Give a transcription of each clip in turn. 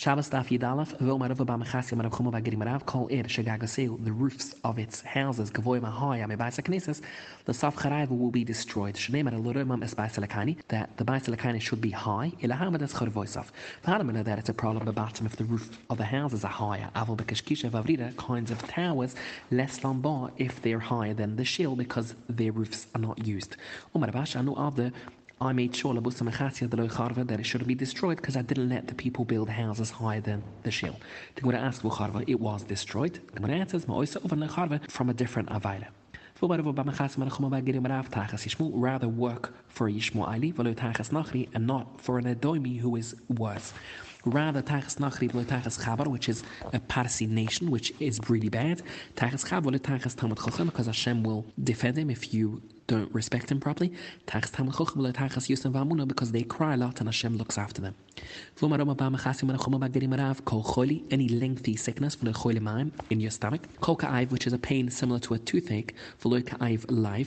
Shabbos Daf Yidalef, Vilmar Rava Bamachasi Marav Chumo Bagiri Marav, Kol Ir Shagagaseu, the roofs of its houses, Gavoy Me Baisa Knesses, the Saf Charaiva will be destroyed. Lurimam Es Baisa Lakani, that the Baisa Lakani should be high, Ilahamad Es Chorvoisaf. Vahadamina that it's a problem the bottom if the roof of the houses are higher. Aval Bekashkisha Vavrida, kinds of towers, less lambar if they're higher than the shield because their roofs are not used. Umar Bash, Anu of the I made sure that it should be destroyed because I didn't let the people build houses higher than the shield. The Gemara asked it was destroyed. The Gemara answers from a different Availa. Rather work for Yishmaeli and not for an Edomi who is worse. Rather, Tachas Nachri v'lo Tachas Chabar, which is a Parsi nation, which is really bad. Tachas Chabar Tachas Talmud Chochem, because Hashem will defend him if you don't respect him properly. Because they cry a lot and Hashem looks after them. Any lengthy sickness in your stomach. Which is a pain similar to a toothache. V'loy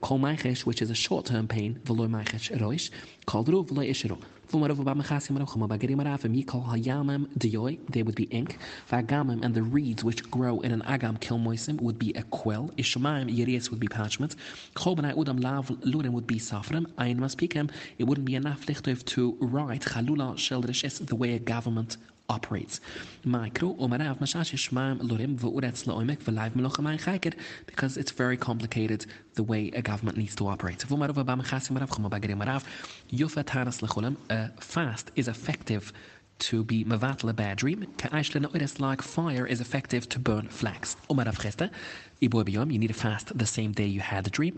Kol which is a short-term pain. V'loy maichesh roish. Kol dru v'loy ishiro. They would be ink. Vagamim and the reeds which grow in an agam kilmoisim would be a quill. Ishmaim yerias would be parchment. Kolbenai udam lav lurim would be safram. Ein maspikem. It wouldn't be enough lichtov to write chalula sheldrishes the way a government operates. Because it's very complicated the way a government needs to operate. A fast is effective to be mavatl a bad dream. Like fire is effective to burn flax. You need to fast the same day you had the dream.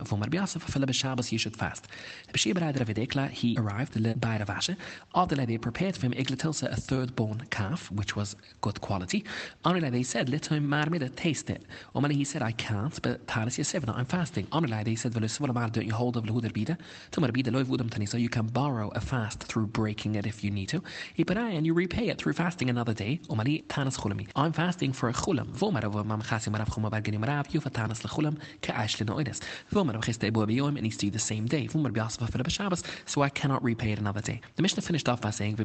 you should fast. He arrived, by Rav Ashi. After they prepared for him Iglatilsa a third born calf, which was good quality. Only they said, let him marmida taste it. Omali he said, I can't, but Talis Yasevna, I'm fasting. Only they said, don't you hold of Luder Bida? Tumar Bida Loiv Udam so you can borrow a fast through breaking it if you need to. And you repay it through fasting another day. Omali Tanas Chulami. I'm fasting for a chulam. Vomar over Mam Chasim Marav Chumabagini Yufa Tanas Lechulam Ka'ash Lenoides. Vomar Cheste Ebo Biyom, it needs to do the same day. Vomar Biasafa for the Shabbos, so I cannot repay it another day. The Mishnah finished off by saying,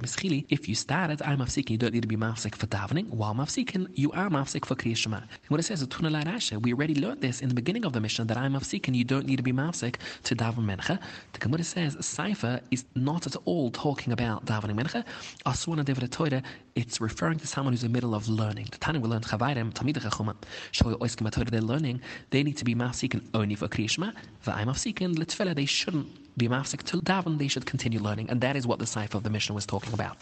if you started, I'm mafsikin, you don't need to be mafsik for davening. While mafsikin, you are mafsik for Kriya Shema. When it says, we already learned this in the beginning of the Mishnah that I'm mafsikin, you don't need to be mafsik to daven Mincha. The Gemara says, Saifa is not at all talking about davening Mincha. Aswana Devra Torah, it's referring to someone who's in the middle of learning. The Tanya will learn Chavayrem, Tamid Chachuma, Shoy Oiskim they're learning, they need to be mafsikin only for Kriyashma. V'ay mafsikin litfela, they shouldn't be mafsik till daven, they should continue learning. And that is what the cipher of the Mishnah was talking about.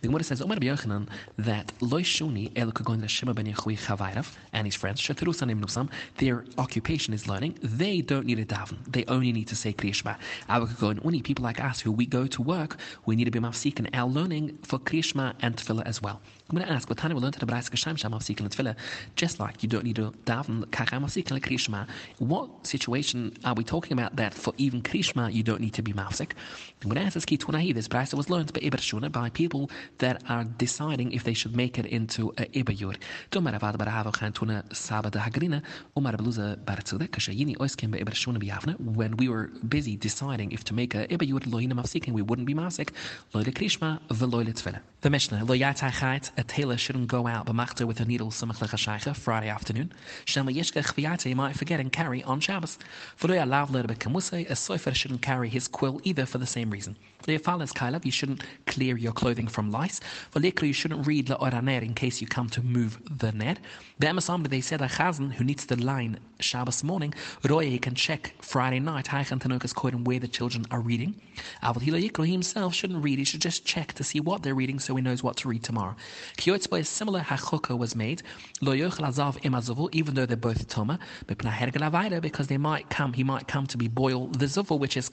The Gemara says, Omar Yochanan, that Loy Shuni, El Kagon Shema ben Yechui Chavairav, and his friends, Shatirusanim Nusam, their occupation is learning. They don't need a daven. They only need to say Kriyashma. Our only people like us who we go to work, we need to be mafsik in our learning for Kriyashma and Tefillah as well. I'm going to ask, what Tanya will learn to the Braisa Kasham Sham mafsik and Tefillah, just like you don't need to daven Kacham mafsik and Kriyashma. What situation are we talking about that for even Kriyashma you don't need to be ask this key to this Braisa was learned Shuna by people that are deciding if they should make it into a Iber Shuna when we were busy deciding if to make a Ibayur loyina mafsikin, we wouldn't be mafsik, loyle krishma, veloyle tfele. The Mishnah, lo yatai a tailor shouldn't go out b'machta with a needle samach lechashaycha Friday afternoon. Shem yishka chviyate might forget and carry on Shabbos. Lo yalav le a sofer shouldn't carry his quill either for the same reason. Kailab, you shouldn't clear your clothing from lice. you shouldn't read La'oraner in case you come to move the net. The Emasam, they said a chazan who needs to line Shabbos morning, Roye can check Friday night, Haichan Tanokas Kodim, where the children are reading. Avil Yikro himself shouldn't read, he should just check to see what they're reading so he knows what to read tomorrow. Kyotzba, a similar hachukah was made, Lo Yochel Azav even though they're both Toma, because they might come, he might come to be boiled the Zuvul, which is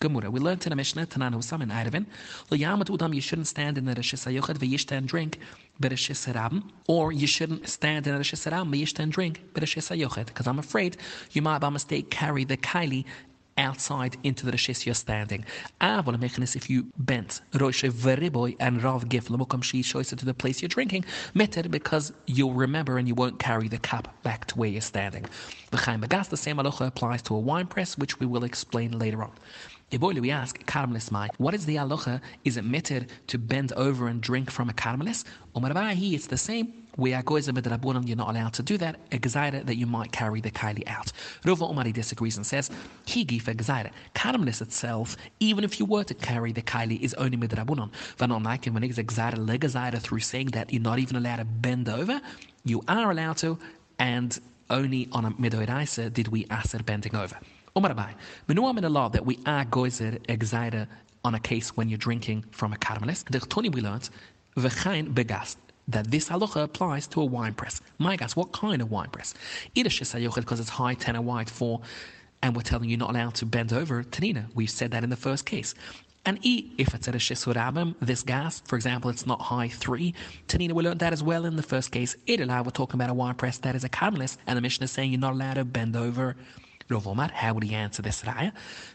Gemura. We learned in the Mishnah, Tanan Husam in Erevin, Yamat Udam, you shouldn't stand in the Rishis HaYochad v'yishta and drink b'Rishis HaRabim, or you shouldn't stand in the Rishis HaRabim v'yishta and drink b'Rishis HaYochad, because I'm afraid you might by mistake carry the Kaili outside into the Rishis you're standing. Ah, Avon mechanis if you bent Rosh Veriboy and Rav Gif Lamukam Shi shows it to the place you're drinking, meter because you'll remember and you won't carry the cup back to where you're standing. The Chaim Bagas, the same halacha applies to a wine press, which we will explain later on. Iboilu, we ask, Karmelis Mai, what is the aloha? Is it mitted to bend over and drink from a Karmelis? Umarabahi, it's the same. We are goyzer b'drabunan, you're not allowed to do that. A that you might carry the kaili out. Rova Umari disagrees and says, higi for gezaida. Karmelis itself, even if you were to carry the kaili, is only midrabunan. Vanon like when it's gezaida legezaida through saying that you're not even allowed to bend over, you are allowed to, and only on a midoiraisa did we ask bending over. Umar Abai, menuam in the law that we are goyzer exida on a case when you're drinking from a karmelis. The Tony we learned, v'chain begast that this halacha applies to a wine press. My guess, what kind of wine press? Either because it's high tenor wide for, and we're telling you not allowed to bend over tanina. We've said that in the first case. And E, if it's at a shisurabim, this gas, for example, it's not high three. Tanina, we learned that as well in the first case. Idilai, we're talking about a wine press that is a catalyst, and the mission is saying you're not allowed to bend over Rav Omar, how would he answer this raya?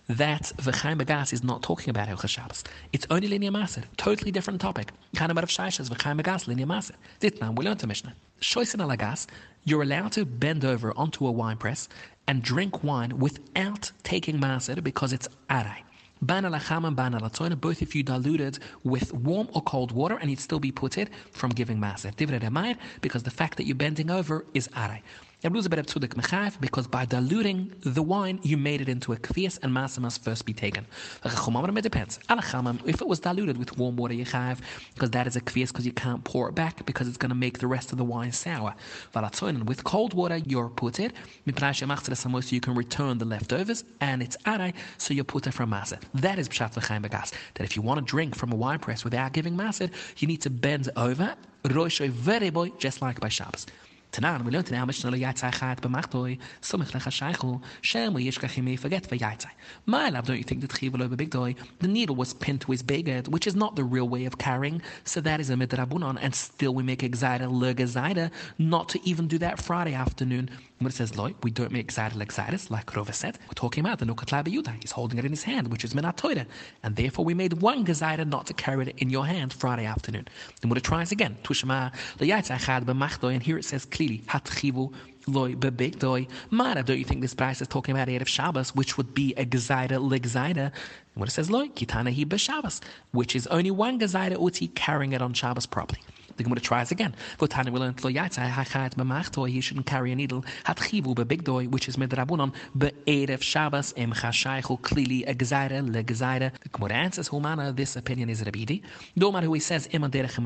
That V'chaim Bagas is not talking about Hilchas Shabbos. It's only linear maser. Totally different topic. Kind of Shaishas, V'chaim Bagas, linear maser. Ditnan, we learned to Mishnah. Shoisin alagas, you're allowed to bend over onto a wine press and drink wine without taking maser because it's arai. Bana lacham and bana latoina, both if you diluted with warm or cold water and you'd still be put it from giving maser. Divrei because the fact that you're bending over is arai because by diluting the wine, you made it into a kvias and masa must first be taken. It depends. If it was diluted with warm water, you have because that is a kvias because you can't pour it back because it's going to make the rest of the wine sour. With cold water, you're it. So you can return the leftovers and it's arai, so you put it from masa. That is pshat v'chaim. That if you want to drink from a wine press without giving masa, you need to bend over, very boy, just like by Shabbos. Tanan, we learned now Mishnah lo yatzai chat b'machtoi, somich lecha shaychu, shem lo yishkachim forget v'yatzai. My love, don't you think that chiv lo b'bigdoi, the needle was pinned to his beged, which is not the real way of carrying, so that is a midrabunon, and still we make exida lergazida, not to even do that Friday afternoon. When it says loy, we don't make exida legzidis, like Rova said, we're talking about the nukatla b'yuda, he's holding it in his hand, which is minatoida, and therefore we made one gazida not to carry it in your hand Friday afternoon. And it tries again, tushma lo yatzai chat b'machtoi, and here it says clearly, hatchivu loy bebigdoi. Mara, don't you think this price is talking about Erev Shabbos, which would be a gezaida legzaida? When it says loy, kitana hi b'Shabbos, which is only one gezaida uti carrying it on Shabbos properly. The Gemara tries again. Votani will learn lo yatzai hachat b'machtoi. He shouldn't carry a needle. Hat chivu bebigdoi, which is midrabunon be'erev Shabbos em chashaychu klili a gezaida legzaida. The Gemara answers, Humana, this opinion is Rabidi. Domar who he says iman derech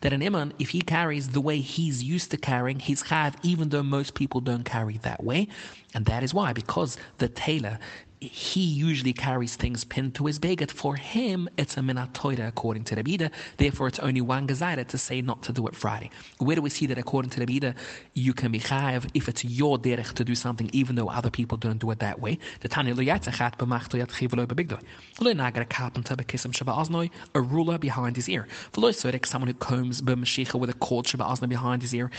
that an iman, if he carries the way he's used to carrying, he's chav, even though most people don't carry that way. And that is why, because the tailor he usually carries things pinned to his beget. For him, it's a minatoida according to the Bida. Therefore, it's only one gezaida to say not to do it Friday. Where do we see that according to the Bida, you can be chayiv if it's your derech to do something, even though other people don't do it that way? The Tanya a carpenter a ruler behind his ear. Someone who combs with a cord behind his ear.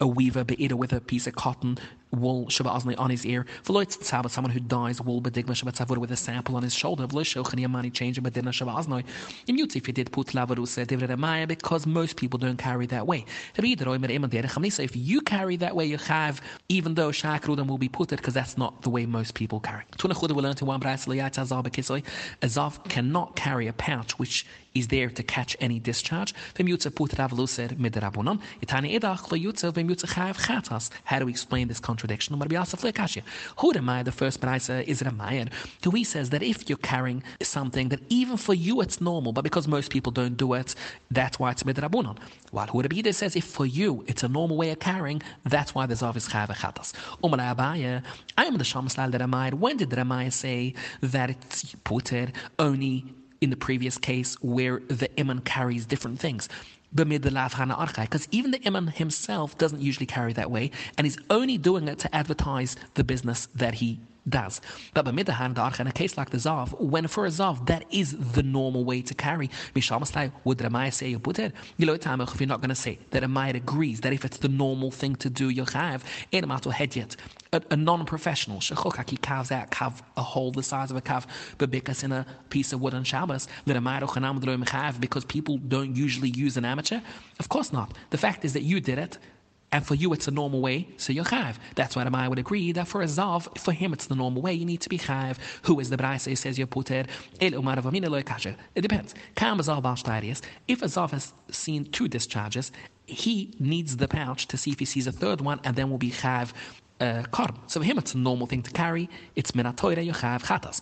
A weaver with a piece of cotton wool Shabbat on his ear. Someone who dies wool bedigma Shabbat tzavur with a sample on his shoulder. V'lo shochani amani change but bedina Shabbat if he did put lavarus divrei because most people don't carry that way. If you carry that way, you have even though shakrudim will be put it because that's not the way most people carry. Tunachuda will learn to one Azav cannot carry a pouch which is there to catch any discharge. How do we explain this contradiction? The first brisa is Ramayan, who he says that if you're carrying something that even for you it's normal, but because most people don't do it, that's why it's midrabunon. While Hurabida says if for you it's a normal way of carrying, that's why there's obvious chayav chatas. I am the Shamslal that Ramayad. When did Ramayad say that it's put it only in the previous case where the iman carries different things. Because even the imam himself doesn't usually carry that way, and he's only doing it to advertise the business that he does. But in a case like the Zav, when for a Zav, that is the normal way to carry. Would Ramaya say you put it? Uh, you know, if you're not going to say that Ramaya agrees that if it's the normal thing to do, you'll have, yet a, a non-professional shechokaki carves out kav a hole the size of a kav bebikas in a piece of wood on Shabbos because people don't usually use an amateur. Of course not. The fact is that you did it and for you it's a normal way, so you're chayiv. That's why the Maya would agree that for a zav, for him it's the normal way. You need to be chayiv. Who is the brayse says you're puted? El umar It depends. If a zav has seen two discharges, he needs the pouch to see if he sees a third one, and then will be chayiv uh, korm. So for him, it's a normal thing to carry. It's minatoire yochav chatas.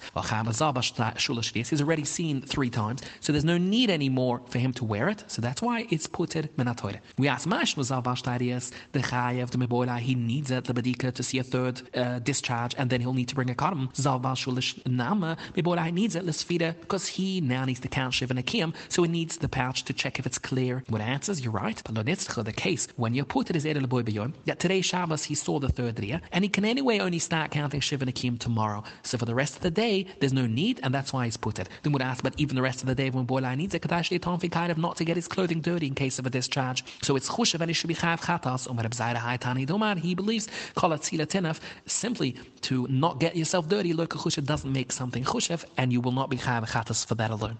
He's already seen three times, so there's no need anymore for him to wear it. So that's why it's puted minatoire. We ask Mash Tarias, the chayev, the meboila, he needs it, the badika, to see a third uh, discharge, and then he'll need to bring a korm. Zavash shulish nama, meboila, he needs it, lesfida, because he now needs to count shiv and akim, so he needs the pouch to check if it's clear. What answers, you're right. But the case, when you put it as Edel Boy that today Shabbos he saw the third and he can anyway only start counting Shiva Nakim tomorrow. So for the rest of the day, there's no need, and that's why he's put it. Then would ask, but even the rest of the day when Boilai needs it, could actually Tonfi kind of not to get his clothing dirty in case of a discharge. So it's Chushav and it should be Chav Chatas, Umar. He believes Kolatzila Tinaf simply to not get yourself dirty. Look, Chushav doesn't make something Chushav, and you will not be Chav Chatas for that alone.